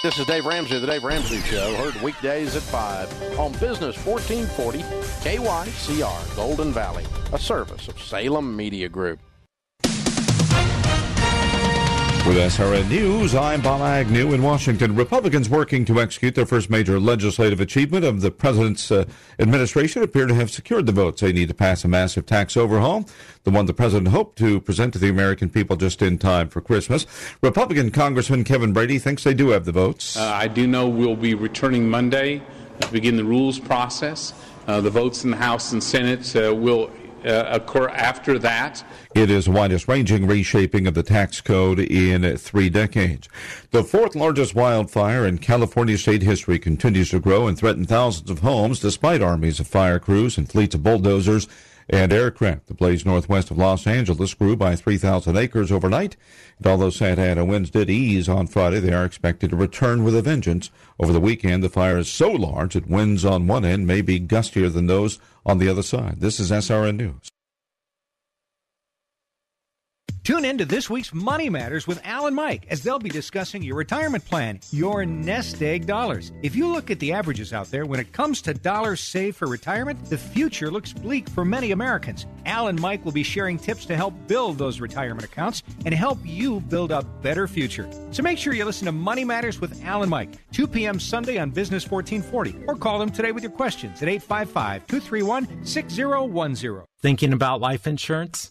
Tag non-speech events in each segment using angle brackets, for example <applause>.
This is Dave Ramsey, the Dave Ramsey Show, heard weekdays at 5 on Business 1440, KYCR, Golden Valley, a service of Salem Media Group. With SRN News, I'm Bob Agnew in Washington. Republicans working to execute their first major legislative achievement of the president's uh, administration appear to have secured the votes they need to pass a massive tax overhaul, the one the president hoped to present to the American people just in time for Christmas. Republican Congressman Kevin Brady thinks they do have the votes. Uh, I do know we'll be returning Monday to begin the rules process. Uh, the votes in the House and Senate uh, will Uh, occur after that. It is the widest ranging reshaping of the tax code in three decades. The fourth largest wildfire in California state history continues to grow and threaten thousands of homes despite armies of fire crews and fleets of bulldozers and aircraft. The blaze northwest of Los Angeles grew by 3,000 acres overnight. And although Santa Ana winds did ease on Friday, they are expected to return with a vengeance. Over the weekend, the fire is so large that winds on one end may be gustier than those on the other side. This is SRN News. Tune in to this week's Money Matters with Al and Mike as they'll be discussing your retirement plan, your nest egg dollars. If you look at the averages out there, when it comes to dollars saved for retirement, the future looks bleak for many Americans. Al and Mike will be sharing tips to help build those retirement accounts and help you build a better future. So make sure you listen to Money Matters with Al and Mike, 2 p.m. Sunday on Business 1440, or call them today with your questions at 855 231 6010. Thinking about life insurance?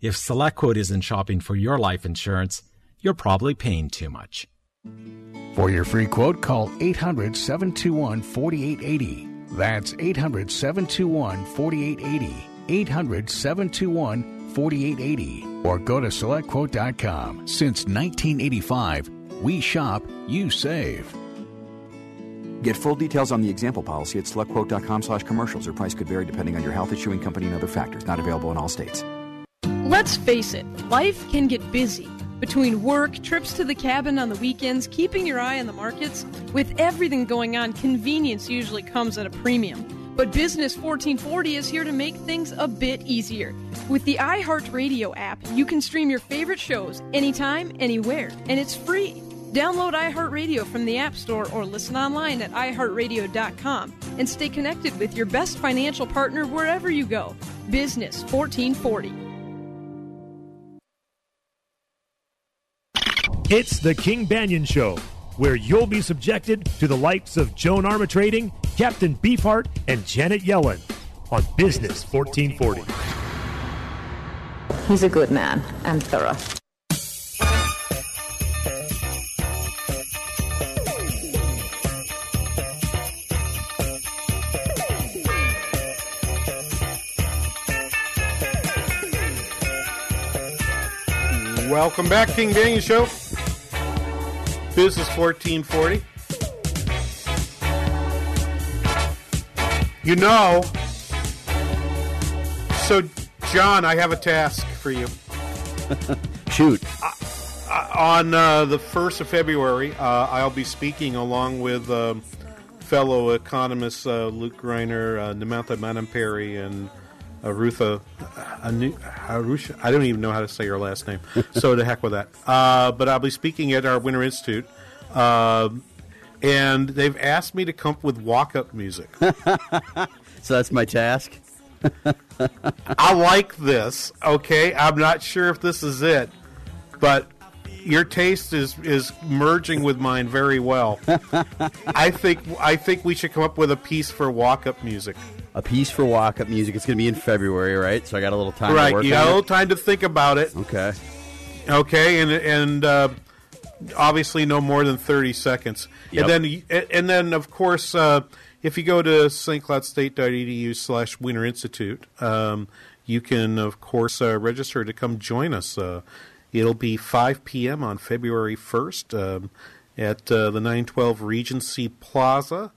if SelectQuote isn't shopping for your life insurance, you're probably paying too much. For your free quote, call 800 721 4880. That's 800 721 4880. 800 721 4880. Or go to selectquote.com. Since 1985, we shop, you save. Get full details on the example policy at selectquote.com slash commercials. Or price could vary depending on your health issuing company and other factors. Not available in all states. Let's face it, life can get busy. Between work, trips to the cabin on the weekends, keeping your eye on the markets, with everything going on, convenience usually comes at a premium. But Business 1440 is here to make things a bit easier. With the iHeartRadio app, you can stream your favorite shows anytime, anywhere, and it's free. Download iHeartRadio from the App Store or listen online at iHeartRadio.com and stay connected with your best financial partner wherever you go. Business 1440. It's the King Banian Show, where you'll be subjected to the likes of Joan Armatrading, Captain Beefheart, and Janet Yellen on Business 1440. He's a good man and thorough. Welcome back, King Banian Show. Business 1440. You know, so John, I have a task for you. <laughs> Shoot. On uh, the 1st of February, uh, I'll be speaking along with um, fellow economists uh, Luke Greiner, uh, Namantha and Arutha, Arusha, I don't even know how to say your last name, <laughs> so to heck with that. Uh, but I'll be speaking at our Winter Institute, uh, and they've asked me to come up with walk-up music. <laughs> so that's my task. <laughs> I like this. Okay, I'm not sure if this is it, but your taste is is merging with mine very well. I think I think we should come up with a piece for walk up music. A piece for walk up music. It's going to be in February, right? So I got a little time. right, To work you got a little it. time to think about it. Okay. Okay, and and uh, obviously no more than thirty seconds. Yep. And then and then of course, uh, if you go to stcloudstate.edu slash Winter Institute, um, you can of course uh, register to come join us. Uh, it'll be five p.m. on February first um, at uh, the nine twelve Regency Plaza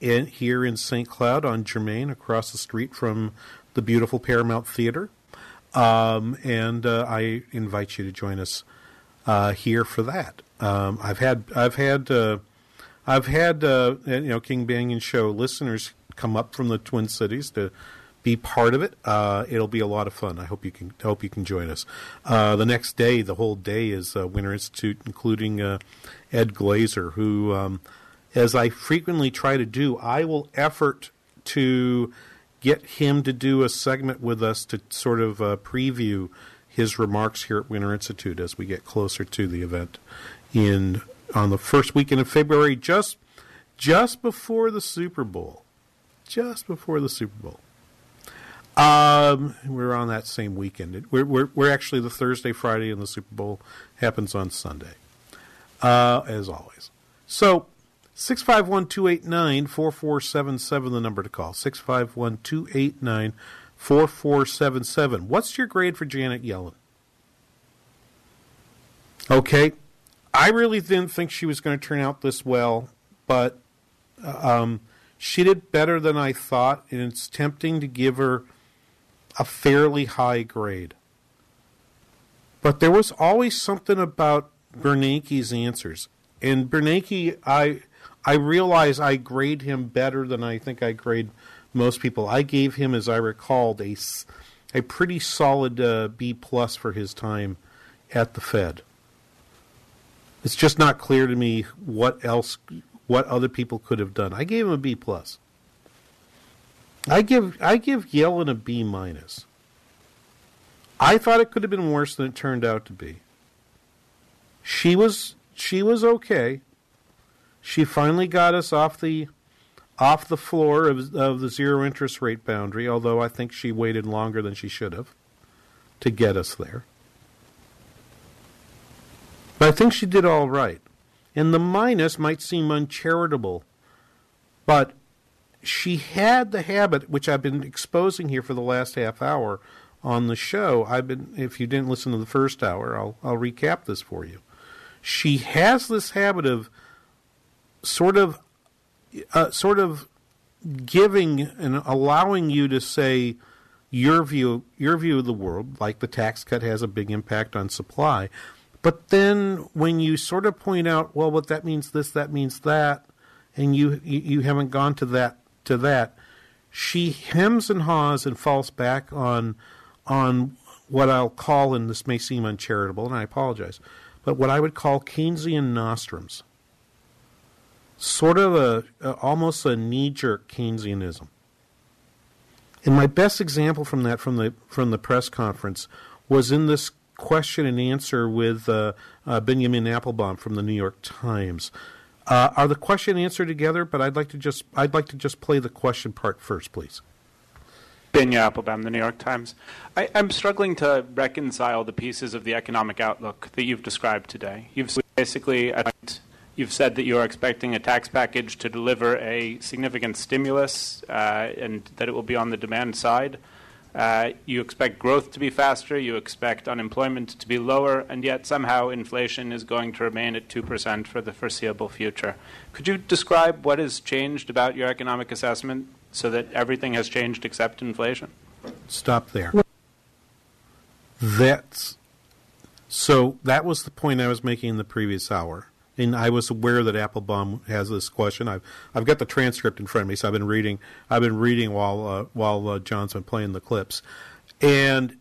in here in St. Cloud on Germain, across the street from the beautiful Paramount Theater. Um, and uh, I invite you to join us uh, here for that. Um, I've had I've had uh, I've had uh, you know King Banian Show listeners come up from the Twin Cities to be part of it. Uh, it'll be a lot of fun. I hope you can hope you can join us. Uh, the next day, the whole day is Winter Institute, including Ed Glaeser, who, um, as I frequently try to do, I will effort to get him to do a segment with us to sort of uh, preview his remarks here at Winter Institute as we get closer to the event in on the first weekend of February, just just before the Super Bowl, just before the Super Bowl. Um, we're on that same weekend. We're, we're we're actually the Thursday, Friday, and the Super Bowl happens on Sunday, uh, as always. So. 651-289-4477 the number to call. 651-289-4477 what's your grade for janet yellen? Okay. I really didn't think she was going to turn out this well but uh, um, she did better than i thought and it's tempting to give her a fairly high grade. But there was always something about Bernanke's answers and Bernanke, I I realize I grade him better than I think I grade most people. I gave him, as I recalled, a pretty solid uh, B plus for his time at the Fed. It's just not clear to me what else, what other people could have done. I gave him a B plus. I give I give Yellen a B minus. I thought it could have been worse than it turned out to be. She was she was okay. She finally got us off the off the floor of of the zero interest rate boundary, although I think she waited longer than she should have to get us there. But I think she did all right. And the minus might seem uncharitable, but she had the habit, which I've been exposing here for the last half hour on the show. I've been, if you didn't listen to the first hour, I'll, I'll recap this for you. She has this habit of sort of, uh, sort of giving and allowing you to say your view, your view of the world, like the tax cut has a big impact on supply. But then when you sort of point out, well, what that means this, that means that, and you, you, haven't gone to that to that, she hems and haws and falls back on on what I'll call, and this may seem uncharitable, and I apologize, but what I would call Keynesian nostrums. Sort of a, a almost a knee jerk Keynesianism. And my best example from that from the from the press conference was in this question and answer with uh, uh, Benjamin Appelbaum from the New York Times. Uh, are the question and answer together? But I'd like to just I'd like to just play the question part first, please. Benya Appelbaum, The New York Times. I, I'm struggling to reconcile the pieces of the economic outlook that you've described today. You've basically you've said that you are expecting a tax package to deliver a significant stimulus uh, and that it will be on the demand side. Uh, you expect growth to be faster, you expect unemployment to be lower, and yet somehow inflation is going to remain at 2% for the foreseeable future. Could you describe what has changed about your economic assessment so that everything has changed except inflation? Stop there. That's so. That was the point I was making in the previous hour, and I was aware that Appelbaum has this question. I've I've got the transcript in front of me, so I've been reading. I've been reading while uh, while uh, John's been playing the clips, and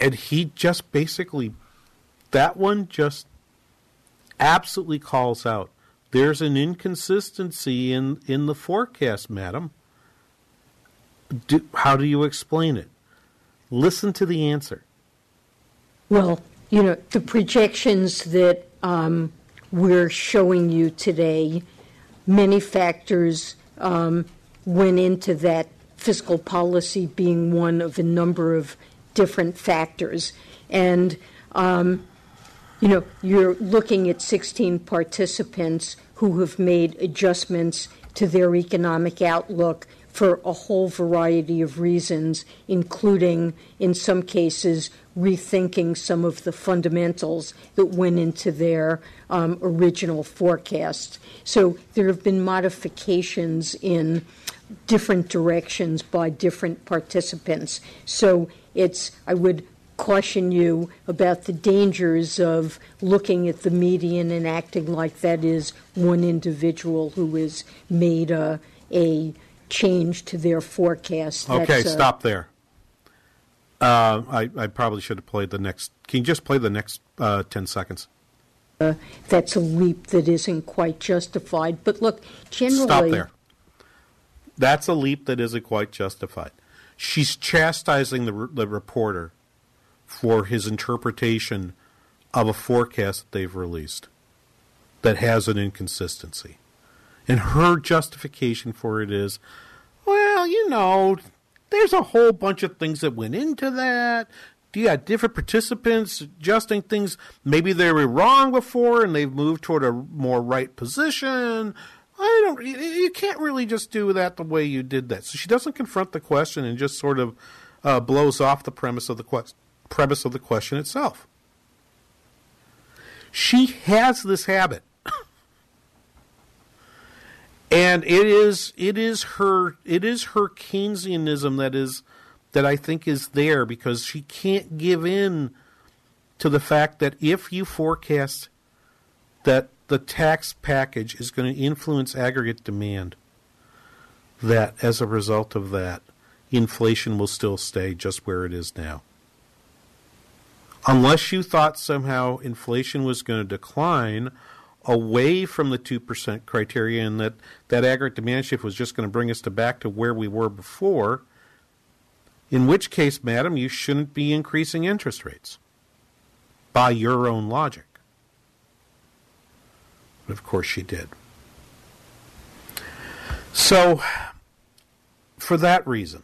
and he just basically that one just absolutely calls out. There's an inconsistency in in the forecast, madam. Do, how do you explain it? Listen to the answer. Well, you know, the projections that um, we're showing you today, many factors um, went into that fiscal policy being one of a number of different factors. And, um, you know, you're looking at 16 participants who have made adjustments to their economic outlook for a whole variety of reasons, including, in some cases, rethinking some of the fundamentals that went into their um, original forecast. So there have been modifications in different directions by different participants. So it's, I would caution you about the dangers of looking at the median and acting like that is one individual who has made a, a change to their forecast. Okay, stop there. Uh, I, I probably should have played the next. Can you just play the next uh, 10 seconds? uh, that's a leap that isn't quite justified. But look, generally. Stop there. That's a leap that isn't quite justified. She's chastising the, the reporter for his interpretation of a forecast that they've released that has an inconsistency. And her justification for it is, well, you know, there's a whole bunch of things that went into that. You got different participants adjusting things. Maybe they were wrong before and they've moved toward a more right position. I don't. You, can't really just do that the way you did that. So she doesn't confront the question and just sort of uh, blows off the premise of the premise of the question itself. She has this habit, and it is it is her it is her Keynesianism that is that I think is there because she can't give in to the fact that if you forecast that the tax package is going to influence aggregate demand, that as a result of that, inflation will still stay just where it is now. Unless you thought somehow inflation was going to decline away from the 2% criteria and that that aggregate demand shift was just going to bring us to back to where we were before, in which case, madam, you shouldn't be increasing interest rates by your own logic. But of course, she did. So, for that reason,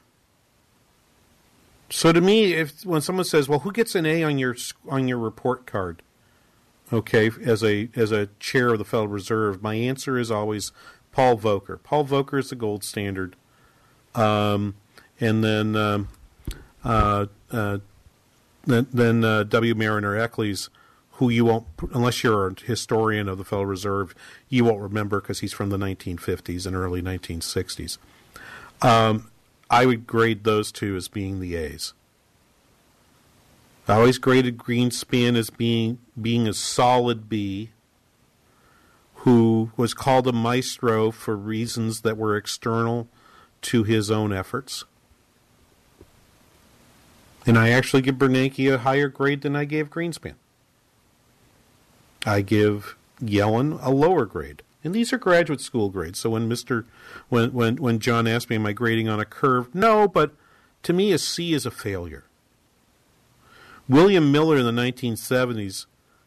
so to me, if when someone says, "Well, who gets an A on your on your report card?" Okay, as a as a chair of the Federal Reserve, my answer is always Paul Volcker. Paul Volcker is the gold standard, um, and then um, uh, uh, then, then uh, W. Marriner Eccles, who you won't, unless you're a historian of the Federal Reserve, you won't remember because he's from the 1950s and early 1960s. Um, I would grade those two as being the A's. I always graded Greenspan as being being a solid B, who was called a maestro for reasons that were external to his own efforts. And I actually give Bernanke a higher grade than I gave Greenspan. I give Yellen a lower grade. And these are graduate school grades. So when Mr. when when when John asked me am I grading on a curve? No, but to me a C is a failure. William Miller in the 1970s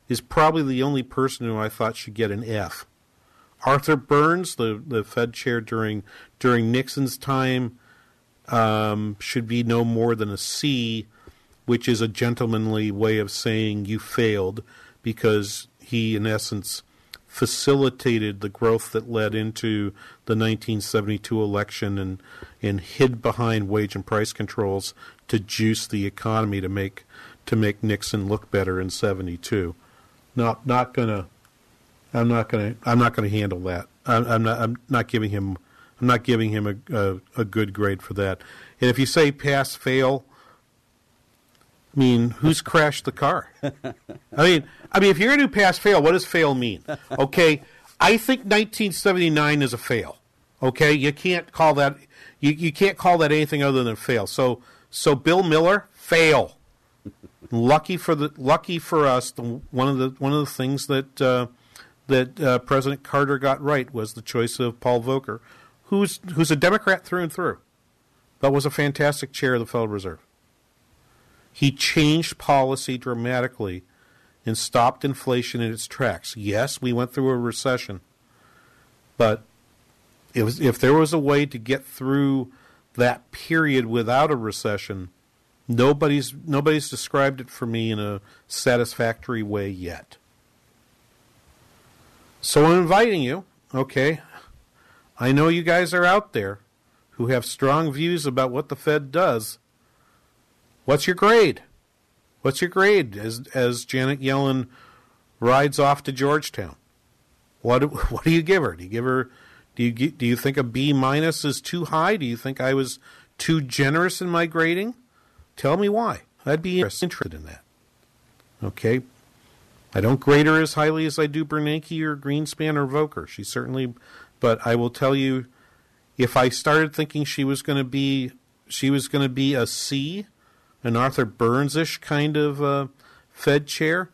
is probably the only person who I thought should get an F. Arthur Burns, the, the Fed chair during during Nixon's time, um, should be no more than a C, which is a gentlemanly way of saying you failed because he, in essence, facilitated the growth that led into the 1972 election and, and hid behind wage and price controls to juice the economy to make to make Nixon look better in 72. Not not gonna. I'm not gonna. I'm not gonna handle that. I'm, I'm not. I'm not giving him. I'm not giving him a, a, a good grade for that. And if you say pass fail, I mean, who's <laughs> crashed the car? I mean, I mean, if you're going to do pass fail, what does fail mean? Okay, I think 1979 is a fail. Okay, you can't call that you, you can't call that anything other than fail. So so Bill Miller fail. Lucky for the lucky for us, the, one of the one of the things that uh, that uh, President Carter got right was the choice of Paul Volcker, who's who's a Democrat through and through, but was a fantastic chair of the Federal Reserve. He changed policy dramatically and stopped inflation in its tracks. Yes, we went through a recession, but was, if there was a way to get through that period without a recession, nobody's nobody's described it for me in a satisfactory way yet. So I'm inviting you, okay? I know you guys are out there who have strong views about what the Fed does. What's your grade? What's your grade as as Janet Yellen rides off to Georgetown? What <laughs> what do you give her? Do you give her do you do you think a B minus is too high? Do you think I was too generous in my grading? Tell me why. I'd be interested in that. Okay. I don't grade her as highly as I do Bernanke or Greenspan or Volcker. She certainly, but I will tell you, if I started thinking she was going to be, she was going to be a C, an Arthur Burns-ish kind of uh, Fed chair,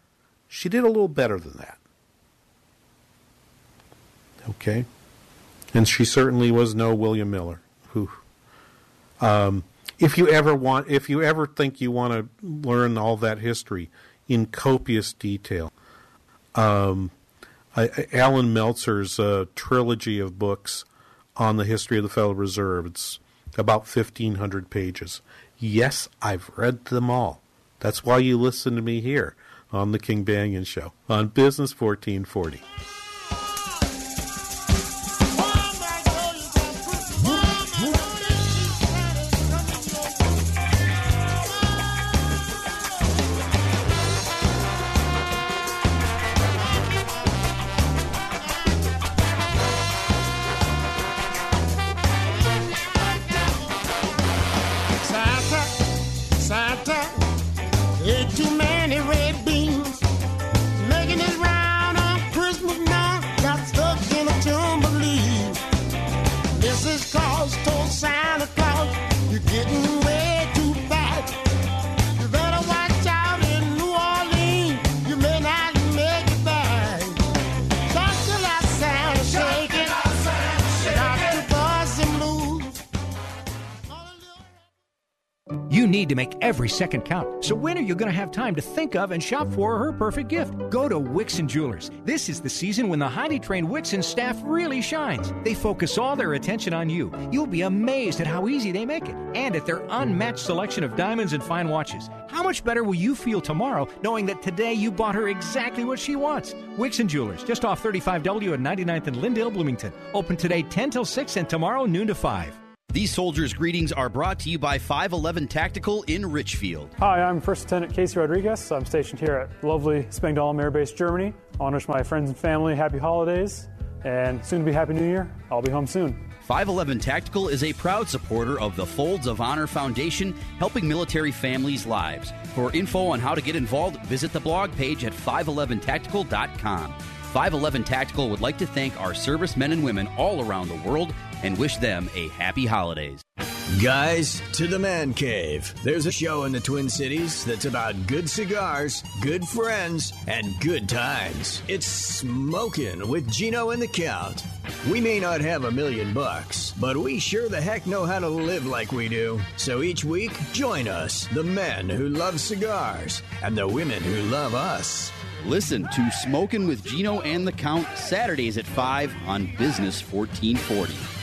she did a little better than that. Okay, and she certainly was no William Miller. Who, um, if you ever want, if you ever think you want to learn all that history in copious detail, um, I, Allan Meltzer's uh, trilogy of books on the history of the Federal Reserve. It's about fifteen hundred pages. Yes, I've read them all. That's why you listen to me here on the King Banian Show on Business 1440. need to make every second count. So when are you going to have time to think of and shop for her perfect gift? Go to Wixon Jewelers. This is the season when the highly trained Wixon staff really shines. They focus all their attention on you. You'll be amazed at how easy they make it and at their unmatched selection of diamonds and fine watches. How much better will you feel tomorrow knowing that today you bought her exactly what she wants? Wixon Jewelers, just off 35W at 99th and Lyndale, Bloomington. Open today 10 till 6 and tomorrow noon to 5. These soldiers' greetings are brought to you by 511 Tactical in Richfield. Hi, I'm First Lieutenant Casey Rodriguez. I'm stationed here at lovely Spangdahlem Air Base, Germany. I want to wish my friends and family happy holidays and soon to be Happy New Year. I'll be home soon. 511 Tactical is a proud supporter of the Folds of Honor Foundation, helping military families' lives. For info on how to get involved, visit the blog page at 511tactical.com. 511 Tactical would like to thank our servicemen and women all around the world and wish them a happy holidays. Guys, to the Man Cave. There's a show in the Twin Cities that's about good cigars, good friends, and good times. It's Smoking with Gino and the Count. We may not have a million bucks, but we sure the heck know how to live like we do. So each week, join us, the men who love cigars, and the women who love us. Listen to Smoking with Gino and the Count Saturdays at 5 on Business 1440.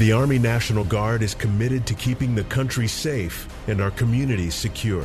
The Army National Guard is committed to keeping the country safe and our communities secure.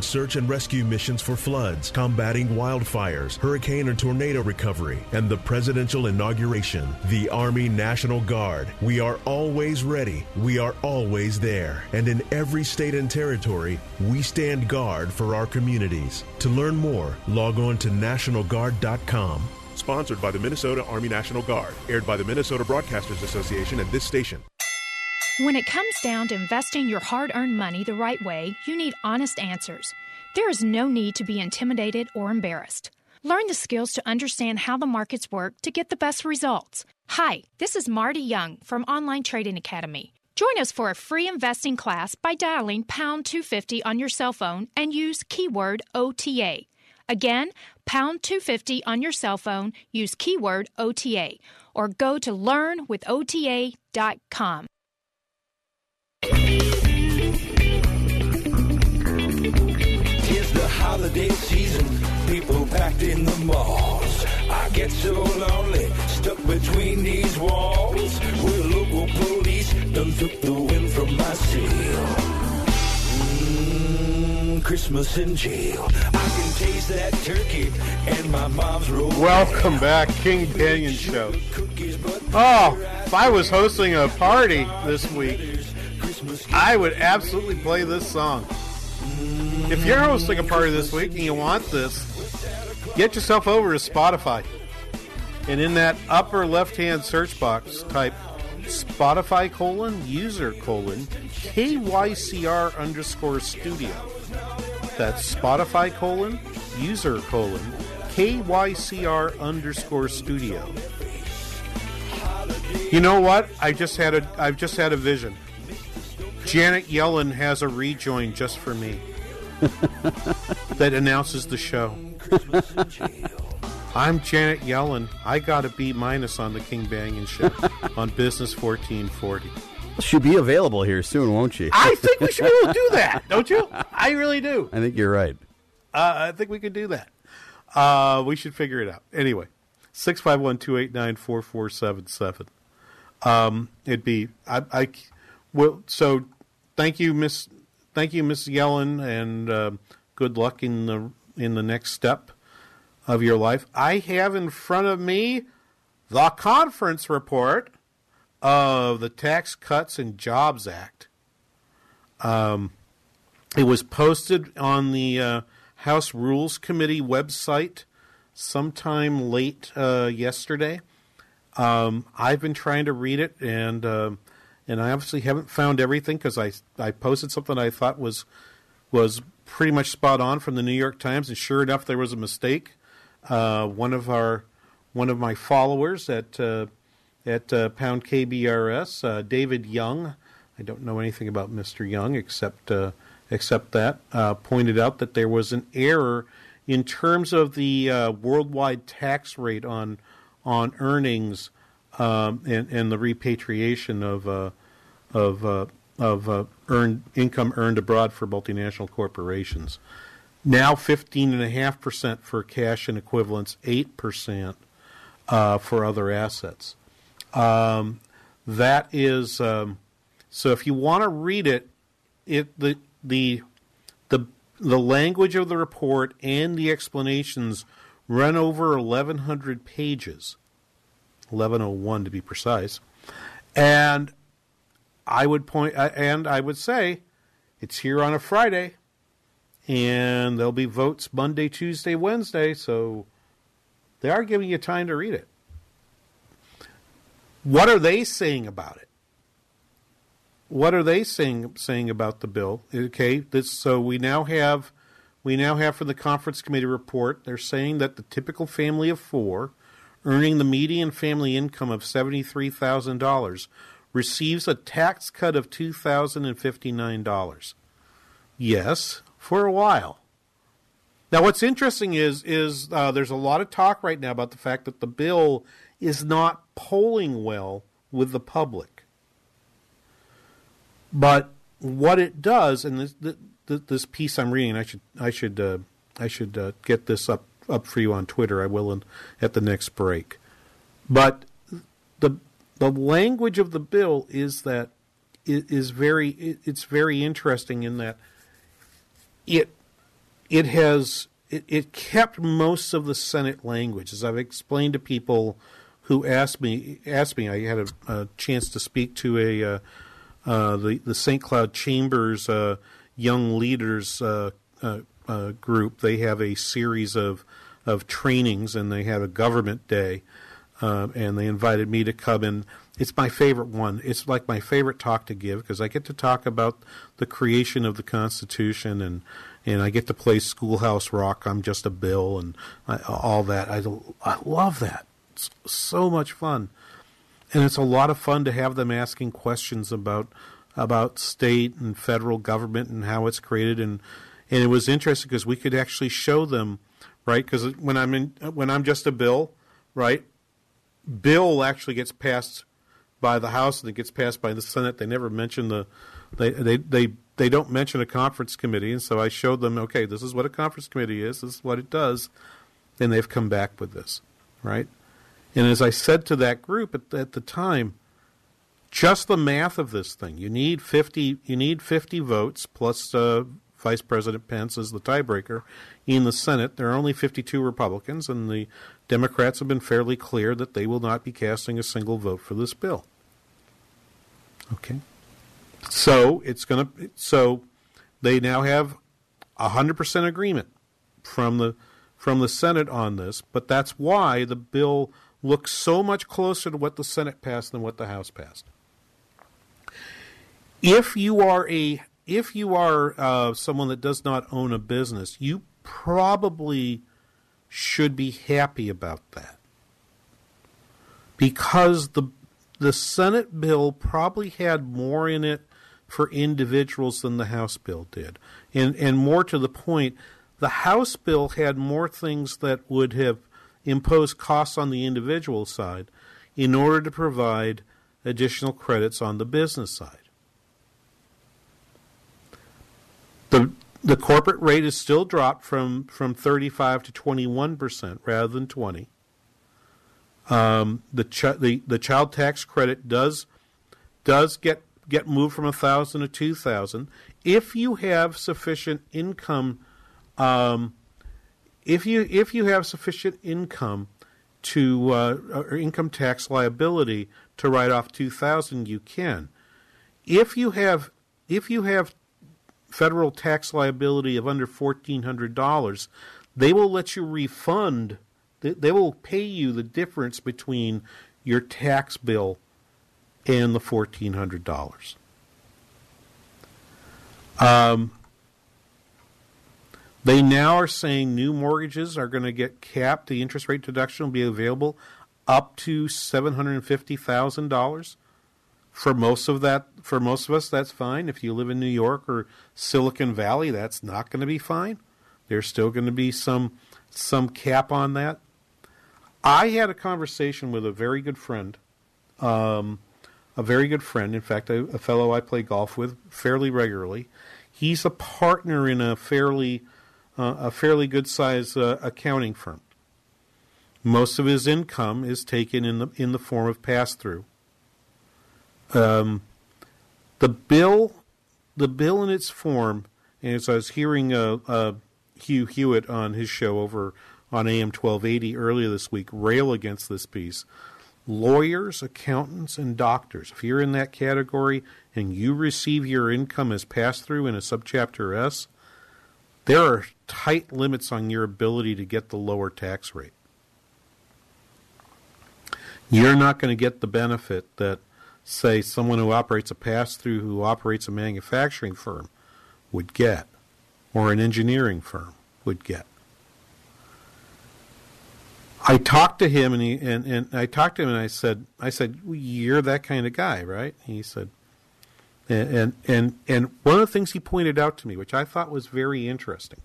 search and rescue missions for floods, combating wildfires, hurricane and tornado recovery, and the presidential inauguration. The Army National Guard. We are always ready. We are always there. And in every state and territory, we stand guard for our communities. To learn more, log on to nationalguard.com. Sponsored by the Minnesota Army National Guard. Aired by the Minnesota Broadcasters Association and this station. When it comes down to investing your hard earned money the right way, you need honest answers. There is no need to be intimidated or embarrassed. Learn the skills to understand how the markets work to get the best results. Hi, this is Marty Young from Online Trading Academy. Join us for a free investing class by dialing pound 250 on your cell phone and use keyword OTA. Again, pound 250 on your cell phone, use keyword OTA, or go to learnwithota.com. Tis the holiday season, people packed in the malls. I get so lonely, stuck between these walls. Where local police done took the wind from my sail. Mm, Christmas in jail. I can taste that turkey and my mom's roll. Welcome back, King Banian Show. Oh, if I was hosting a party this week, I would absolutely play this song. If you're hosting a party this week and you want this, get yourself over to Spotify. And in that upper left hand search box, type Spotify colon user colon KYCR underscore studio. That's Spotify colon user colon KYCR underscore studio. You know what? I just had a I've just had a vision. Janet Yellen has a rejoin just for me <laughs> that announces the show. I'm Janet Yellen. I got a B minus on the King Banian show <laughs> on Business 1440. She'll be available here soon, won't she? I think we should be able to do that, <laughs> don't you? I really do. I think you're right. Uh, I think we could do that. Uh, we should figure it out. Anyway, 651 289 4477. Um, it'd be, I, I, well, so thank you, Miss, thank you, Miss Yellen, and uh, good luck in the, in the next step of your life. I have in front of me the conference report of the Tax Cuts and Jobs Act. Um, it was posted on the uh, House Rules Committee website sometime late uh, yesterday. Um, I've been trying to read it, and uh, and I obviously haven't found everything because I I posted something I thought was was pretty much spot on from the New York Times, and sure enough, there was a mistake. Uh, one of our one of my followers at uh, at uh, Pound KBRS, uh, David Young. I don't know anything about Mr. Young except uh, except that uh, pointed out that there was an error in terms of the worldwide tax rate on on earnings um, and, and the repatriation of of uh, of uh, earned income earned abroad for multinational corporations. Now, fifteen and a half percent for cash and equivalents, eight percent uh, for other assets. Um, that is um, so. If you want to read it, it the the the the language of the report and the explanations run over 1100 pages 1101 to be precise and i would point uh, and i would say it's here on a friday and there'll be votes monday tuesday wednesday so they are giving you time to read it what are they saying about it what are they saying saying about the bill? Okay, this so we now have we now have from the conference committee report. They're saying that the typical family of four, earning the median family income of seventy three thousand dollars, receives a tax cut of two thousand and fifty nine dollars. Yes, for a while. Now, what's interesting is is uh, there's a lot of talk right now about the fact that the bill is not polling well with the public. But what it does, and this this piece I'm reading, I should I should uh, I should uh, get this up up for you on Twitter. I will in, at the next break. But the language of the bill is that it is very it's very interesting in that it it has it, it kept most of the Senate language, as I've explained to people who asked me asked me. I had a, a chance to speak to a uh, uh, the the St. Cloud Chambers uh, Young Leaders uh, uh, uh, group. They have a series of of trainings, and they have a government day, Um, and they invited me to come in. It's my favorite one. It's like my favorite talk to give because I get to talk about the creation of the Constitution and and I get to play Schoolhouse Rock. I'm just a Bill, and I, all that. I I love that. It's so much fun, and it's a lot of fun to have them asking questions about about state and federal government and how it's created, and and it was interesting because we could actually show them, right? Because when I'm in when I'm just a Bill, right? Bill actually gets passed by the House and it gets passed by the Senate. They never mention the they they they they don't mention a conference committee, and so I showed them, okay, this is what a conference committee is, this is what it does, and they've come back with this, right? And as I said to that group at, at the time, just the math of this thing, you need fifty you need fifty votes plus uh, Vice President Pence is the tiebreaker in the Senate. There are only 52 Republicans, and the Democrats have been fairly clear that they will not be casting a single vote for this bill. Okay. So it's going to. So they now have hundred percent agreement from the from the Senate on this, but that's why the bill looks so much closer to what the Senate passed than what the House passed. If you are a if you are uh, someone that does not own a business, you probably should be happy about that because the the Senate bill probably had more in it for individuals than the House bill did, and and more to the point, the House bill had more things that would have imposed costs on the individual side in order to provide additional credits on the business side. The the corporate rate is still dropped from, from 35 to 21 percent rather than 20. Um, the, ch- the the child tax credit does does get get moved from a thousand to two thousand if you have sufficient income. Um, if you if you have sufficient income to uh, or income tax liability to write off two thousand, you can. If you have if you have federal tax liability of under $1,400, they will let you refund, they will pay you the difference between your tax bill and the $1,400. Um, they now are saying new mortgages are going to get capped. The interest rate deduction will be available up to $750,000 for most of that for most of us that's fine. If you live in new york or silicon valley that's not going to be fine. There's still going to be some some cap on that. I had a conversation with a very good friend um, a very good friend in fact a, a, fellow i play golf with fairly regularly. He's a partner in a fairly uh, a fairly good size uh, accounting firm. Most of his income is taken in the in the form of pass through um, the bill, the bill in its form, and as I was hearing uh, uh, Hugh Hewitt on his show over on AM 1280 earlier this week rail against this piece. Lawyers, accountants, and doctors, if you're in that category and you receive your income as pass through in a subchapter S, there are tight limits on your ability to get the lower tax rate. You're not going to get the benefit that say someone who operates a pass through who operates a manufacturing firm would get, or an engineering firm would get. I talked to him and he and, and I talked to him and I said I said well, you're that kind of guy, right? he said and, and and and one of the things he pointed out to me, which I thought was very interesting.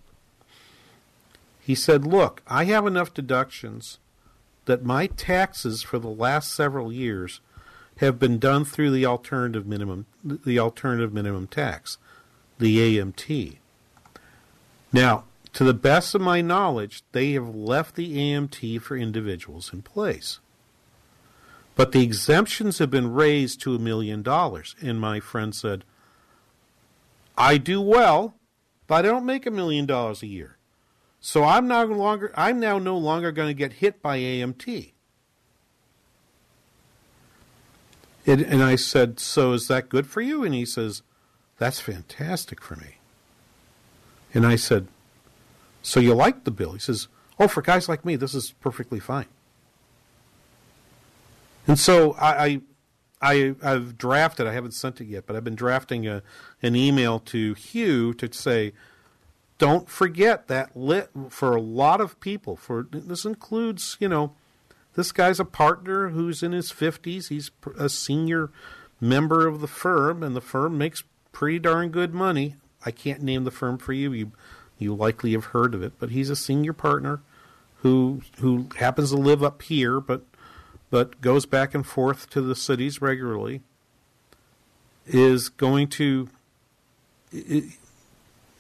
He said, "Look, I have enough deductions that my taxes for the last several years have been done through the alternative minimum the alternative minimum tax, the AMT. Now, to the best of my knowledge, they have left the AMT for individuals in place. But the exemptions have been raised to a million dollars. And my friend said, I do well, but I don't make a million dollars a year. So I'm no longer I'm now no longer going to get hit by AMT. And I said, So is that good for you? And he says, That's fantastic for me. And I said, So you like the bill? He says, Oh, for guys like me, this is perfectly fine. And so I, I, I have drafted. I haven't sent it yet, but I've been drafting a, an email to Hugh to say, don't forget that lit for a lot of people. For this includes, you know, this guy's a partner who's in his fifties. He's a senior member of the firm, and the firm makes pretty darn good money. I can't name the firm for you. You you likely have heard of it, but he's a senior partner who who happens to live up here, but but goes back and forth to the cities regularly. Is going to. It,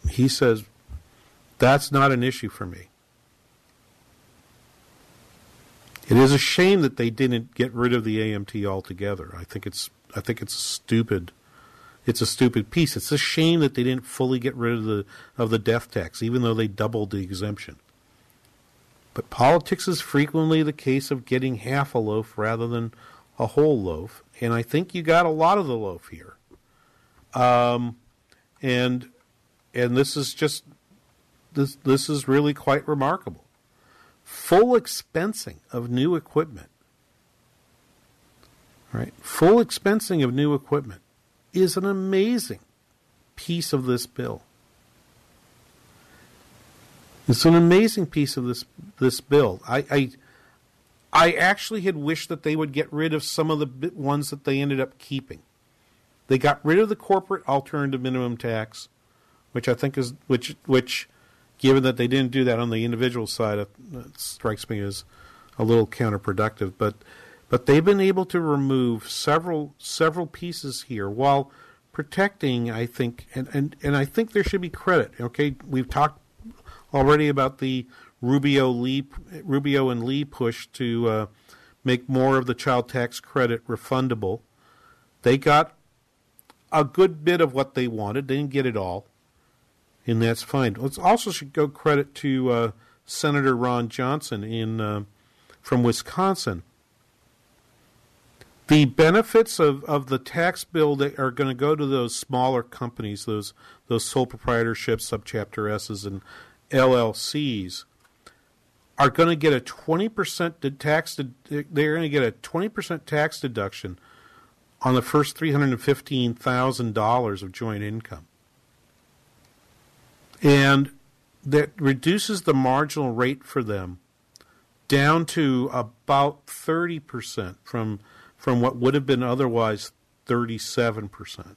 he says, that's not an issue for me. It is a shame that they didn't get rid of the AMT altogether. I think it's I think it's stupid. It's a stupid piece. It's a shame that they didn't fully get rid of the of the death tax, even though they doubled the exemption. But politics is frequently the case of getting half a loaf rather than a whole loaf, and I think you got a lot of the loaf here. Um, and and this is just this this is really quite remarkable. Full expensing of new equipment. Right? Full expensing of new equipment is an amazing piece of this bill. It's an amazing piece of this this bill. I, I I actually had wished that they would get rid of some of the ones that they ended up keeping. They got rid of the corporate alternative minimum tax which I think is which which, given that they didn't do that on the individual side, it, it strikes me as a little counterproductive. But but they've been able to remove several several pieces here while protecting. I think and and, and I think there should be credit. Okay, we've talked already about the Rubio Lee Rubio and Lee push to uh, make more of the child tax credit refundable. They got a good bit of what they wanted. They didn't get it all and that's fine. Let's also should go credit to uh, Senator Ron Johnson in uh, from Wisconsin. The benefits of, of the tax bill that are going to go to those smaller companies, those those sole proprietorships, subchapter S's, and LLCs, are going to get a twenty percent tax. They're going to get a twenty percent tax deduction on the first three hundred and fifteen thousand dollars of joint income and that reduces the marginal rate for them down to about 30% from from what would have been otherwise 37%.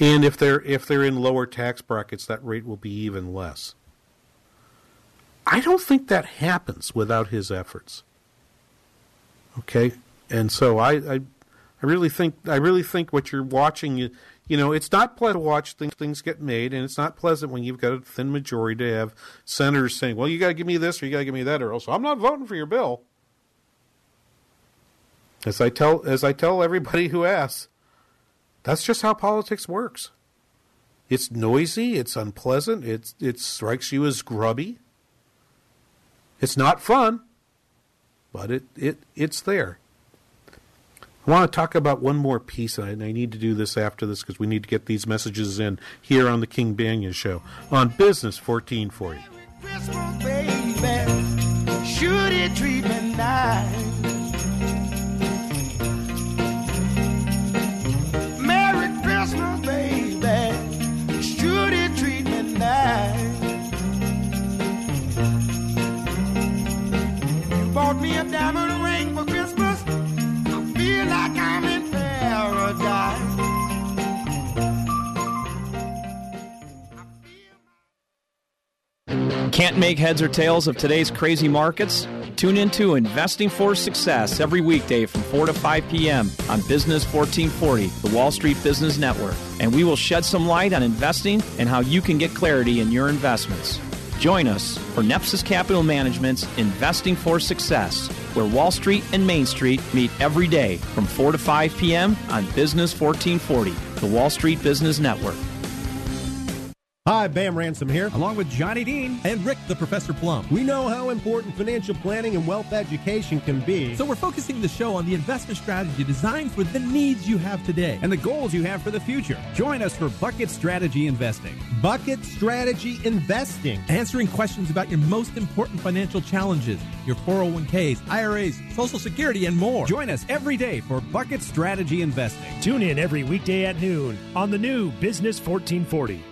And if they're if they're in lower tax brackets that rate will be even less. I don't think that happens without his efforts. Okay? And so I I, I really think I really think what you're watching you know, it's not pleasant to watch things, things get made, and it's not pleasant when you've got a thin majority to have senators saying, well, you got to give me this or you got to give me that, or else I'm not voting for your bill. As I tell, as I tell everybody who asks, that's just how politics works. It's noisy, it's unpleasant, it's, it strikes you as grubby. It's not fun, but it, it, it's there. I want to talk about one more piece, and I, need to do this after this because we need to get these messages in here on the King Banaian Show on Business 1440. Can't make heads or tails of today's crazy markets? Tune into Investing for Success every weekday from 4 to 5 p.m. on Business 1440, the Wall Street Business Network, and we will shed some light on investing and how you can get clarity in your investments. Join us for Nepsis Capital Management's Investing for Success where Wall Street and Main Street meet every day from 4 to 5 p.m. on Business 1440, the Wall Street Business Network. Hi, Bam Ransom here, along with Johnny Dean and Rick the Professor Plum. We know how important financial planning and wealth education can be. So we're focusing the show on the investment strategy designed for the needs you have today and the goals you have for the future. Join us for Bucket Strategy Investing. Bucket Strategy Investing. Answering questions about your most important financial challenges, your 401ks, IRAs, Social Security, and more. Join us every day for Bucket Strategy Investing. Tune in every weekday at noon on the new Business 1440.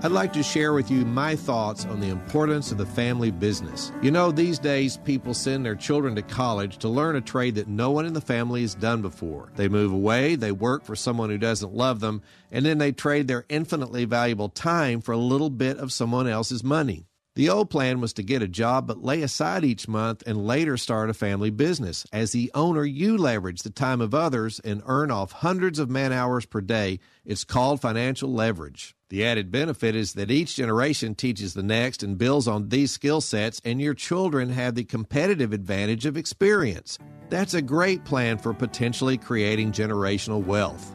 I'd like to share with you my thoughts on the importance of the family business. You know, these days people send their children to college to learn a trade that no one in the family has done before. They move away, they work for someone who doesn't love them, and then they trade their infinitely valuable time for a little bit of someone else's money. The old plan was to get a job but lay aside each month and later start a family business. As the owner, you leverage the time of others and earn off hundreds of man hours per day. It's called financial leverage. The added benefit is that each generation teaches the next and builds on these skill sets, and your children have the competitive advantage of experience. That's a great plan for potentially creating generational wealth.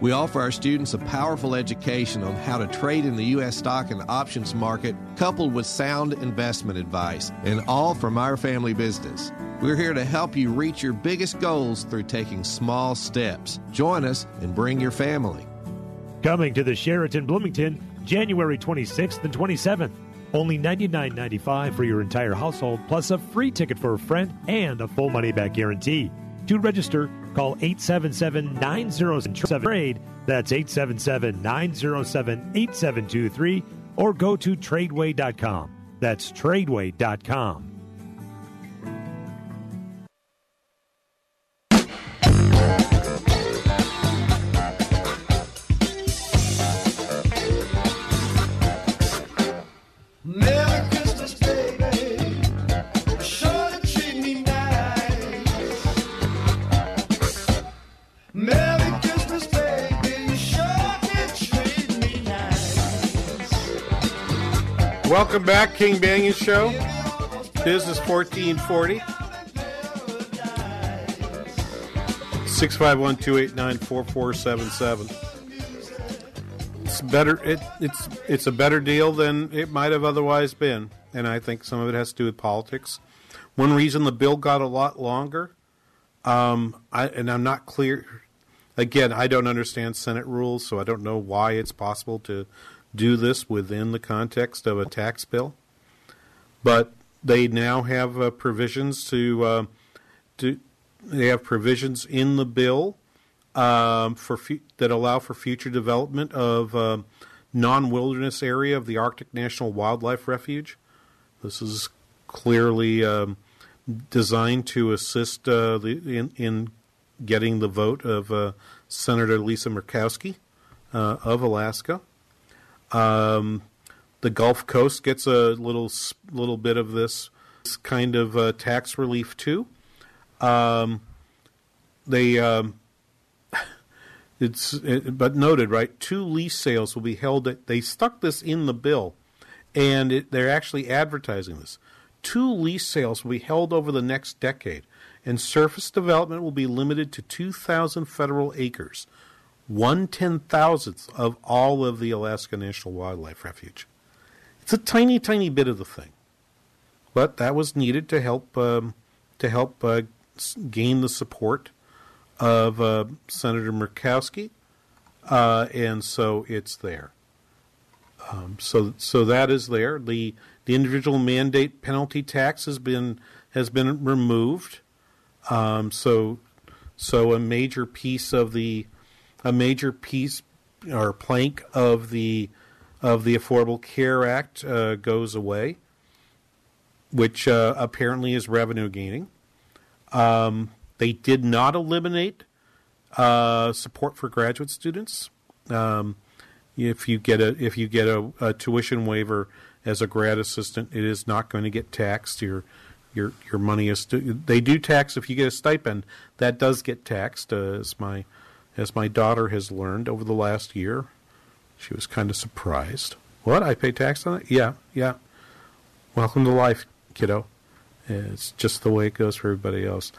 We offer our students a powerful education on how to trade in the U.S. stock and options market, coupled with sound investment advice, and all from our family business. We're here to help you reach your biggest goals through taking small steps. Join us and bring your family. Coming to the Sheraton Bloomington, January 26th and 27th. Only $99.95 for your entire household, plus a free ticket for a friend and a full money back guarantee. To register, call 877 907 trade. That's 877 907 8723 or go to tradeway.com. That's tradeway.com. Welcome back, King Banaian Show. Business 1440. 651 289 4477. It's better. It, it's it's a better deal than it might have otherwise been, and I think some of it has to do with politics. One reason the bill got a lot longer, um, I, and I'm not clear. Again, I don't understand Senate rules, so I don't know why it's possible to do this within the context of a tax bill. But they now have uh, provisions to uh, they have provisions in the bill um, for fu- that allow for future development of uh, non-wilderness area of the Arctic National Wildlife Refuge. This is clearly um, designed to assist uh, the, in, in getting the vote of uh, Senator Lisa Murkowski uh, of Alaska. Um, the Gulf Coast gets a little little bit of this kind of uh, tax relief too. Um, they um, <laughs> it's it, but noted right. Two lease sales will be held. At, they stuck this in the bill, and it, they're actually advertising this. Two lease sales will be held over the next decade, and surface development will be limited to 2,000 federal acres, one ten thousandth of all of the Alaska National Wildlife Refuge. It's a tiny, tiny bit of the thing, but that was needed to help um, to help uh, gain the support of uh, Senator Murkowski, uh, and so it's there. Um, so so that is there. The the individual mandate penalty tax has been has been removed. Um, so so a major piece of the a major piece or plank of the of the Affordable Care Act uh, goes away, which uh, apparently is revenue gaining. Um, they did not eliminate uh, support for graduate students. Um, if you get a if you get a, a tuition waiver as a grad assistant, it is not going to get taxed. Your your your money is they do tax if you get a stipend. That does get taxed, uh, as my as my daughter has learned over the last year. She was kind of surprised. What I pay tax on it? Yeah, yeah. Welcome to life, kiddo. It's just the way it goes for everybody else.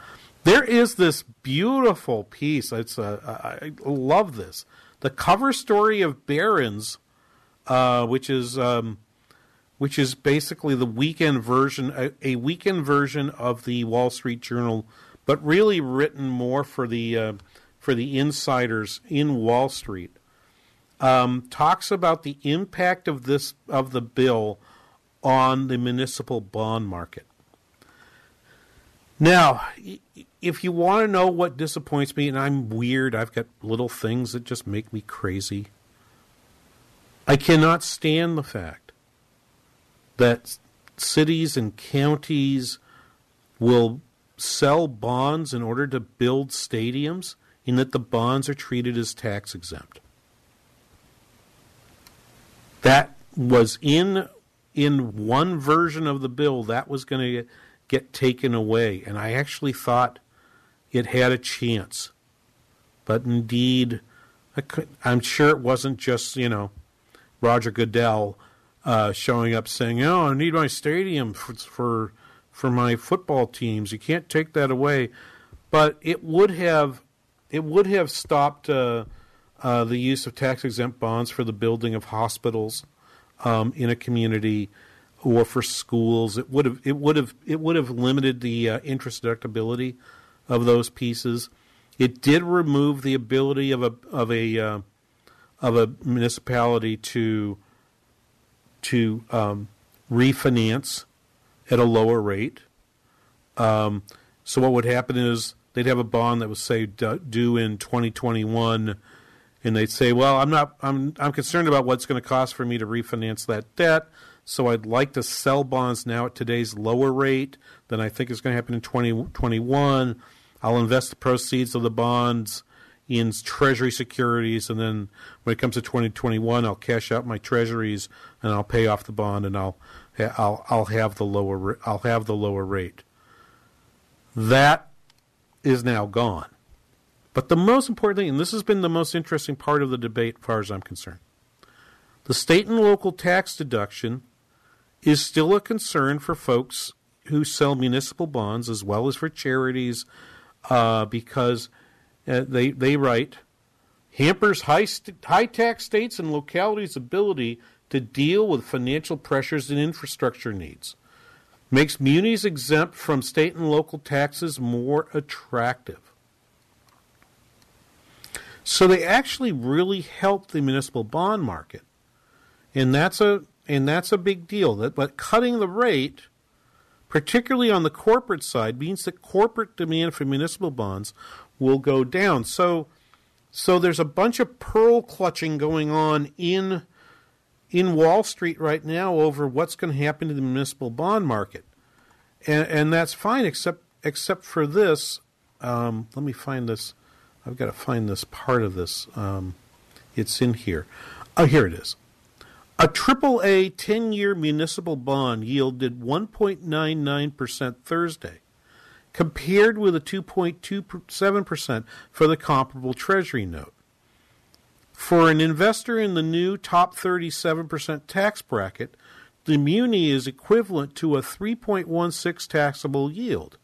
There is this beautiful piece. It's uh, I love this. The cover story of Barron's, uh, which is um, which is basically the weekend version, a, a, weekend version of the Wall Street Journal, but really written more for the uh, for the insiders in Wall Street. Um, talks about the impact of this of the bill on the municipal bond market. Now, if you want to know what disappoints me, and I'm weird, I've got little things that just make me crazy. I cannot stand the fact that cities and counties will sell bonds in order to build stadiums, and that the bonds are treated as tax exempt. That was in in one version of the bill that was going to get taken away, and I actually thought it had a chance. But indeed, I am sure it wasn't just, you know, Roger Goodell uh, showing up saying, "Oh, I need my stadium for, for for my football teams. You can't take that away." But it would have it would have stopped uh, uh, the use of tax exempt bonds for the building of hospitals um, in a community or for schools. It would have it would have it would have limited the uh, interest deductibility of those pieces. It did remove the ability of a of a uh, of a municipality to to um, refinance at a lower rate. Um, so what would happen is they'd have a bond that was say due in 2021 and they'd say, "Well, I'm not I'm I'm concerned about what's going to cost for me to refinance that debt, so I'd like to sell bonds now at today's lower rate than I think is going to happen in 2021. I'll invest the proceeds of the bonds in treasury securities, and then when it comes to 2021, I'll cash out my treasuries and I'll pay off the bond, and I'll I'll I'll have the lower I'll have the lower rate. That is now gone. But the most important thing, and this has been the most interesting part of the debate, as far as I'm concerned, the state and local tax deduction is still a concern for folks who sell municipal bonds as well as for charities uh, because uh, they they write hampers high st- high tax states and localities' ability to deal with financial pressures and infrastructure needs, makes munis exempt from state and local taxes more attractive. So they actually really help the municipal bond market, and that's a and that's a big deal. That but cutting the rate particularly on the corporate side, means that corporate demand for municipal bonds will go down. So, so there's a bunch of pearl clutching going on in in Wall Street right now over what's going to happen to the municipal bond market, and, and that's fine, except except for this. Um, let me find this. I've got to find this part of this. Um, it's in here. Oh, here it is. A AAA 10 year municipal bond yielded 1.99% Thursday, compared with a 2.27% for the comparable Treasury note. For an investor in the new top 37% tax bracket, the muni is equivalent to a 3.16 taxable yield.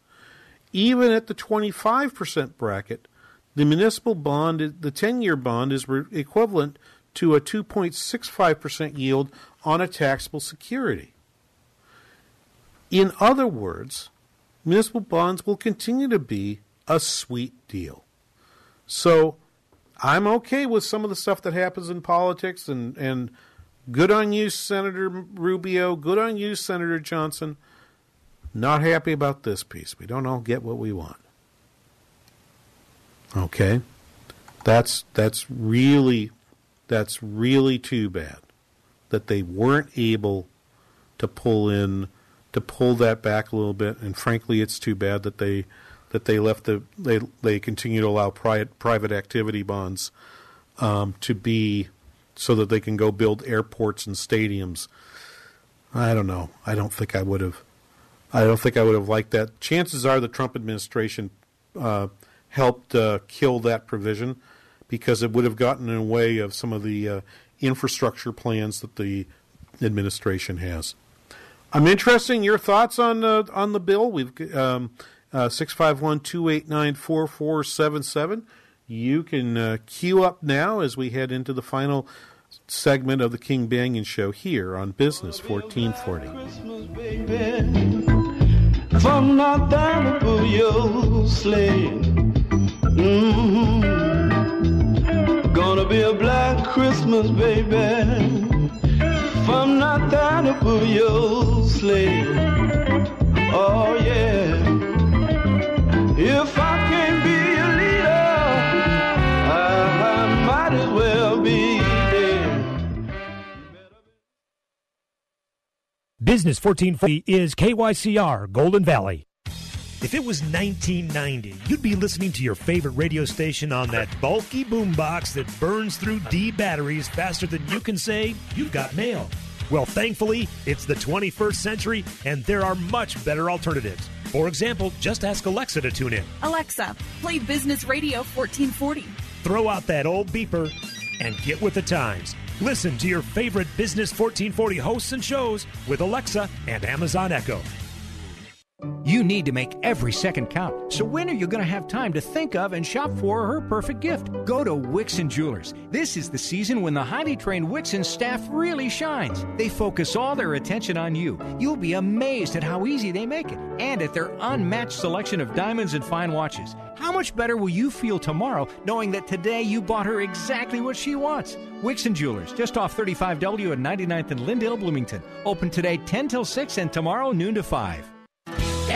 Even at the 25% bracket, the municipal bond, the 10 year bond, is re- equivalent to a 2.65% yield on a taxable security. In other words, municipal bonds will continue to be a sweet deal. So I'm okay with some of the stuff that happens in politics and, and good on you, Senator Rubio, good on you, Senator Johnson. Not happy about this piece. We don't all get what we want. Okay? That's that's really that's really too bad that they weren't able to pull in to pull that back a little bit. And frankly, it's too bad that they that they left the they they continue to allow private private activity bonds um, to be so that they can go build airports and stadiums. I don't know. I don't think I would have. I don't think I would have liked that. Chances are the Trump administration uh, helped uh, kill that provision because it would have gotten in the way of some of the uh, infrastructure plans that the administration has. I'm interested in your thoughts on on the bill. We've um, uh, six five one two eight nine four four seven seven. You can uh, queue up now as we head into the final segment of the King Banaian Show here on Business 1440. From not down to your sleigh. Mm-hmm. Gonna be a black Christmas, baby. From not down to your sleigh. Oh yeah. If I can't be a leader, I, I might as well be dead. Business 1440 is KYCR Golden Valley. If it was 1990, you'd be listening to your favorite radio station on that bulky boombox that burns through D batteries faster than you can say you've got mail. Well, thankfully, it's the 21st century and there are much better alternatives. For example, just ask Alexa to tune in. Alexa, play Business Radio 1440. Throw out that old beeper and get with the times. Listen to your favorite Business 1440 hosts and shows with Alexa and Amazon Echo. You need to make every second count. So when are you going to have time to think of and shop for her perfect gift? Go to Wixon Jewelers. This is the season when the highly trained Wixon staff really shines. They focus all their attention on you. You'll be amazed at how easy they make it and at their unmatched selection of diamonds and fine watches. How much better will you feel tomorrow knowing that today you bought her exactly what she wants? Wixon Jewelers, just off 35W and 99th and Lyndale, Bloomington. Open today 10 till 6 and tomorrow noon to 5.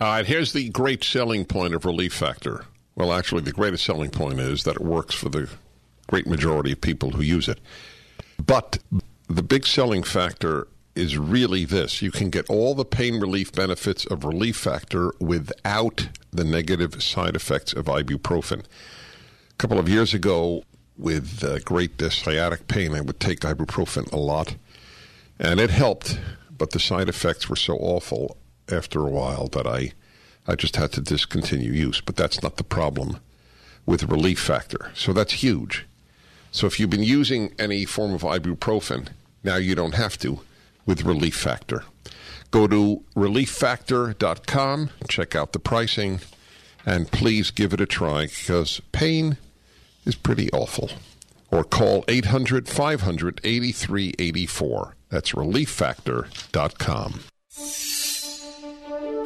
All right, here's the great selling point of Relief Factor. Well, actually, the greatest selling point is that it works for the great majority of people who use it. But the big selling factor is really this you can get all the pain relief benefits of Relief Factor without the negative side effects of ibuprofen. A couple of years ago, with uh, great uh, sciatic pain, I would take ibuprofen a lot, and it helped, but the side effects were so awful after a while that I, I just had to discontinue use. But that's not the problem with Relief Factor. So that's huge. So if you've been using any form of ibuprofen, now you don't have to with Relief Factor. Go to relieffactor.com, check out the pricing, and please give it a try because pain is pretty awful. Or call 800 500 8384. That's relieffactor.com.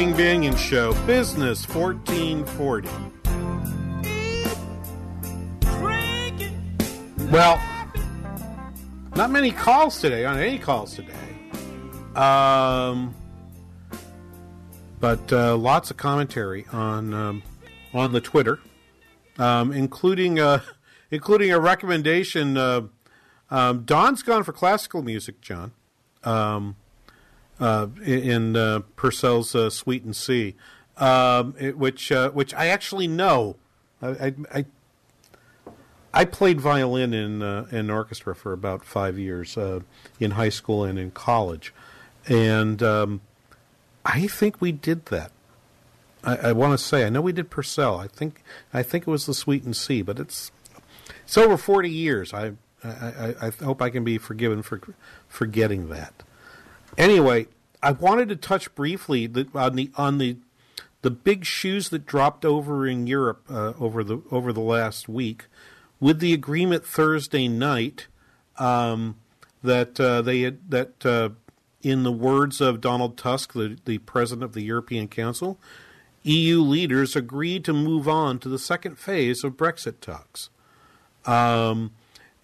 King Banaian Show, Business 1440. Well, not many calls today, on any calls today. Um, but uh, lots of commentary on um, on the Twitter, um, including uh, <laughs> including a recommendation. Uh, um, Don's gone for classical music, John, um, uh, in uh, Purcell's uh, Suite in C, um, it, which uh, which I actually know. I, I, I played violin in uh, in orchestra for about five years uh, in high school and in college, and um, I think we did that. I, I want to say I know we did Purcell. I think I think it was the Suite in C, but it's it's over forty years. I I, I, I hope I can be forgiven for forgetting that. Anyway, I wanted to touch briefly on the on the the big shoes that dropped over in Europe uh, over the over the last week, with the agreement Thursday night um, that uh, they had, that uh, in the words of Donald Tusk, the, the president of the European Council, EU leaders agreed to move on to the second phase of Brexit talks. Um,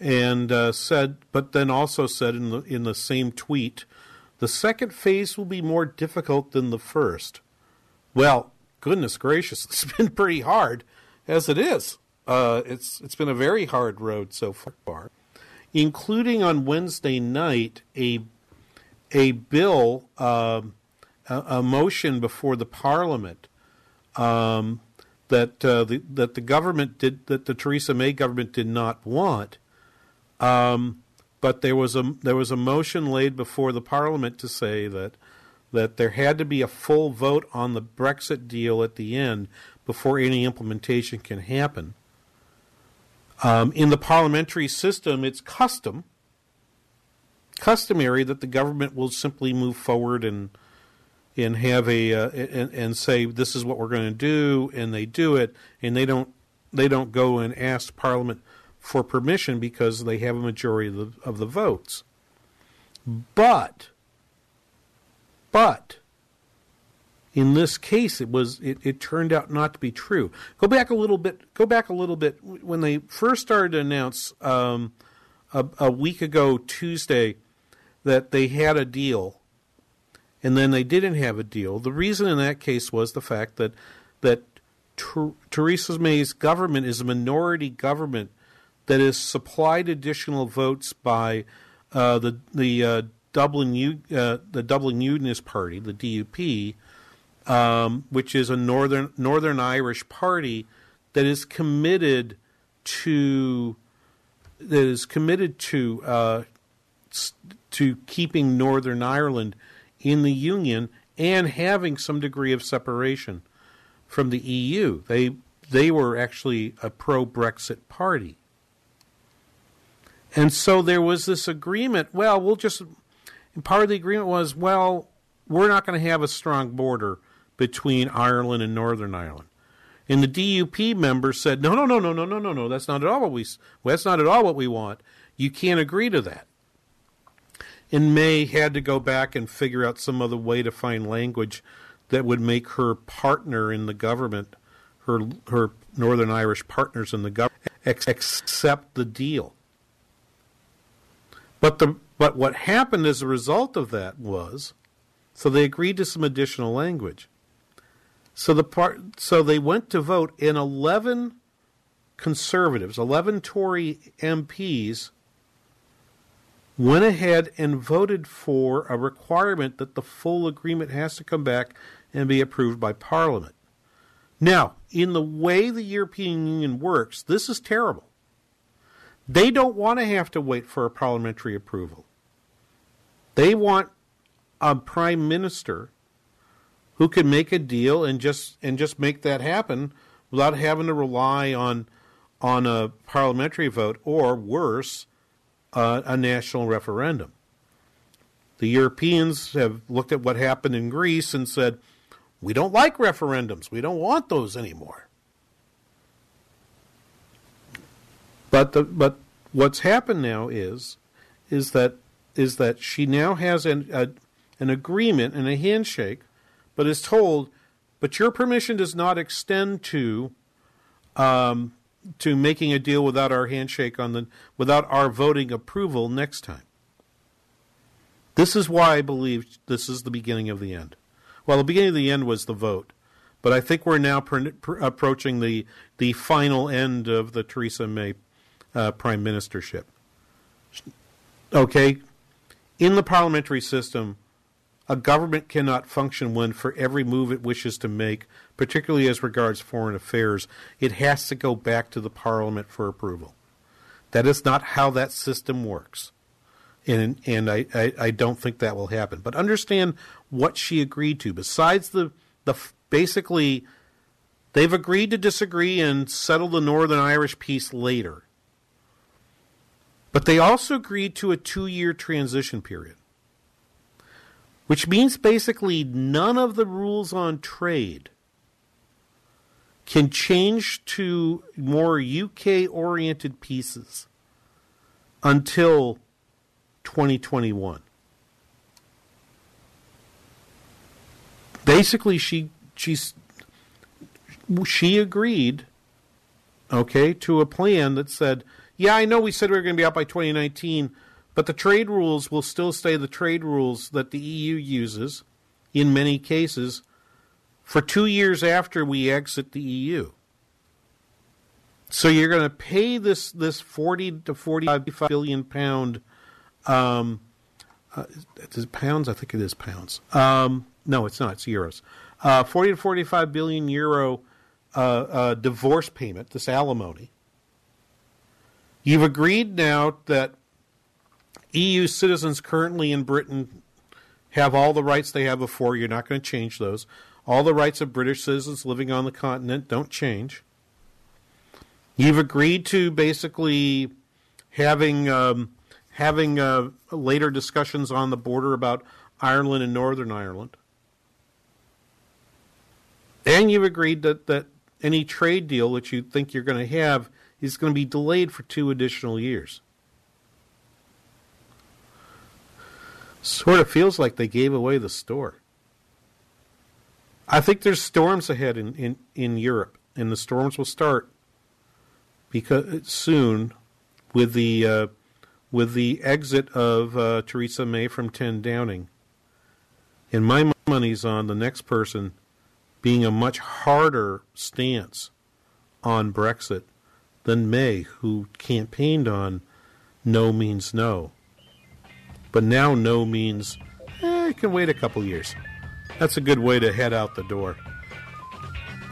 and uh, said, but then also said in the in the same tweet, the second phase will be more difficult than the first. Well, goodness gracious, <laughs> it's been pretty hard as it is. Uh, it's it's been a very hard road so far, including on Wednesday night a a bill, um, a, a, motion before the Parliament um, that uh, the, that the government did that the Theresa May government did not want. Um, but there was a there was a motion laid before the Parliament to say that that there had to be a full vote on the Brexit deal at the end before any implementation can happen. Um, in the parliamentary system, it's custom customary that the government will simply move forward and and have a uh, and, and say this is what we're going to do, and they do it, and they don't they don't go and ask Parliament for permission because they have a majority of the, of the votes. But but in this case it was it, it turned out not to be true. Go back a little bit go back a little bit when they first started to announce um, a, a week ago Tuesday that they had a deal and then they didn't have a deal. The reason in that case was the fact that that Ter- Theresa May's government is a minority government that has supplied additional votes by uh, the the uh, Dublin U- uh, the Dublin Unionist Party, the DUP, um, which is a northern Northern Irish party that is committed to that is committed to uh, to keeping Northern Ireland in the Union and having some degree of separation from the EU. They they were actually a pro Brexit party. And so there was this agreement. Well, we'll just. part of the agreement was, well, we're not going to have a strong border between Ireland and Northern Ireland. And the DUP members said, no, no, no, no, no, no, no, no. That's not at all what we. Well, that's not at all what we want. You can't agree to that. And May had to go back and figure out some other way to find language that would make her partner in the government, her her Northern Irish partners in the government, accept the deal. But the but what happened as a result of that was, so they agreed to some additional language. So the part so they went to vote, and eleven conservatives, eleven Tory MPs, went ahead and voted for a requirement that the full agreement has to come back and be approved by Parliament. Now, in the way the European Union works, this is terrible. They don't want to have to wait for a parliamentary approval. They want a prime minister who can make a deal and just and just make that happen without having to rely on on a parliamentary vote or worse uh, a national referendum. The Europeans have looked at what happened in Greece and said, we don't like referendums. We don't want those anymore. But the, but what's happened now is is that is that she now has an a, an agreement and a handshake, but is told, but your permission does not extend to um, to making a deal without our handshake on the without our voting approval next time. This is why I believe this is the beginning of the end. Well, the beginning of the end was the vote, but I think we're now pr- pr- approaching the the final end of the Theresa May uh, prime ministership. Okay, in the parliamentary system, a government cannot function when, for every move it wishes to make, particularly as regards foreign affairs, it has to go back to the parliament for approval. That is not how that system works. And, and I, I, I don't think that will happen. But understand what she agreed to. Besides the, the basically, they've agreed to disagree and settle the Northern Irish peace later. But they also agreed to a two year transition period, which means basically none of the rules on trade can change to more UK oriented pieces until 2021. Basically, she she's she agreed, okay, to a plan that said yeah, I know we said we were going to be out by 2019, but the trade rules will still stay the trade rules that the EU uses in many cases for two years after we exit the EU. So you're going to pay this this 40 to 45 billion pound. Um, uh, is it pounds? I think it is pounds. Um, no, it's not. It's euros. Uh, 40 to 45 billion euro uh, uh divorce payment, this alimony, You've agreed now that EU citizens currently in Britain have all the rights they have before. You're not going to change those. All the rights of British citizens living on the continent don't change. You've agreed to basically having um, having uh, later discussions on the border about Ireland and Northern Ireland. And you've agreed that, that any trade deal that you think you're going to have is going to be delayed for two additional years. Sort of feels like they gave away the store. I think there's storms ahead in, in, in Europe, and the storms will start because soon with the uh, with the exit of uh, Theresa May from 10 Downing. And my money's on the next person being a much harder stance on Brexit than May, who campaigned on no means no. But now no means, eh, can wait a couple years. That's a good way to head out the door.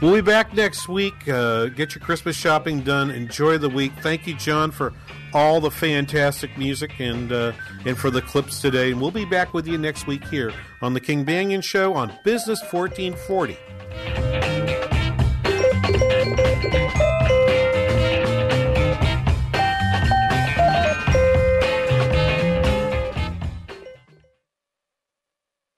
We'll be back next week. Uh, get your Christmas shopping done. Enjoy the week. Thank you, John, for all the fantastic music and uh, and for the clips today. And we'll be back with you next week here on the King Banaian Show on Business 1440.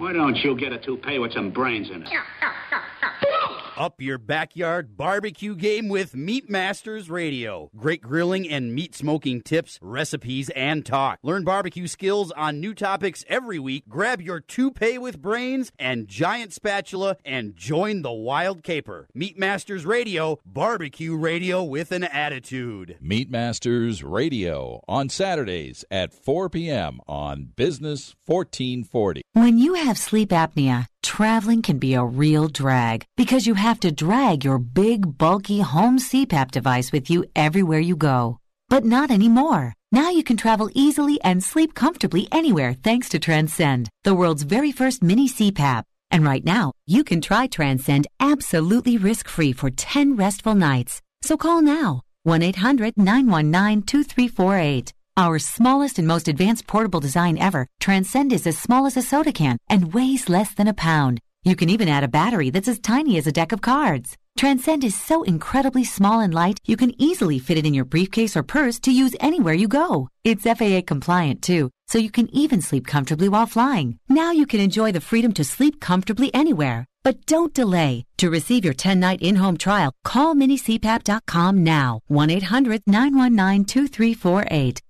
Why don't you get a toupee with some brains in it? Up your backyard barbecue game with Meat Masters Radio. Great grilling and meat smoking tips, recipes, and talk. Learn barbecue skills on new topics every week. Grab your toupee with brains and giant spatula and join the wild caper. Meat Masters Radio, barbecue radio with an attitude. Meat Masters Radio on Saturdays at 4 p.m. on Business 1440. When you have sleep apnea, traveling can be a real drag because you have to drag your big, bulky home CPAP device with you everywhere you go. But not anymore. Now you can travel easily and sleep comfortably anywhere thanks to Transcend, the world's very first mini CPAP. And right now, you can try Transcend absolutely risk free for 10 restful nights. So call now 1 800 919 2348. Our smallest and most advanced portable design ever, Transcend is as small as a soda can and weighs less than a pound. You can even add a battery that's as tiny as a deck of cards. Transcend is so incredibly small and light, you can easily fit it in your briefcase or purse to use anywhere you go. It's FAA compliant too, so you can even sleep comfortably while flying. Now you can enjoy the freedom to sleep comfortably anywhere. But don't delay. To receive your 10 night in home trial, call minicpap.com now. 1 800 919 2348.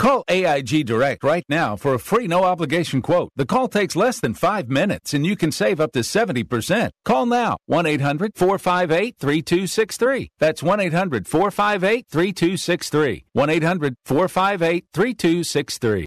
Call AIG Direct right now for a free no obligation quote. The call takes less than five minutes and you can save up to 70%. Call now 1 800 458 3263. That's 1 800 458 3263. 1 800 458 3263.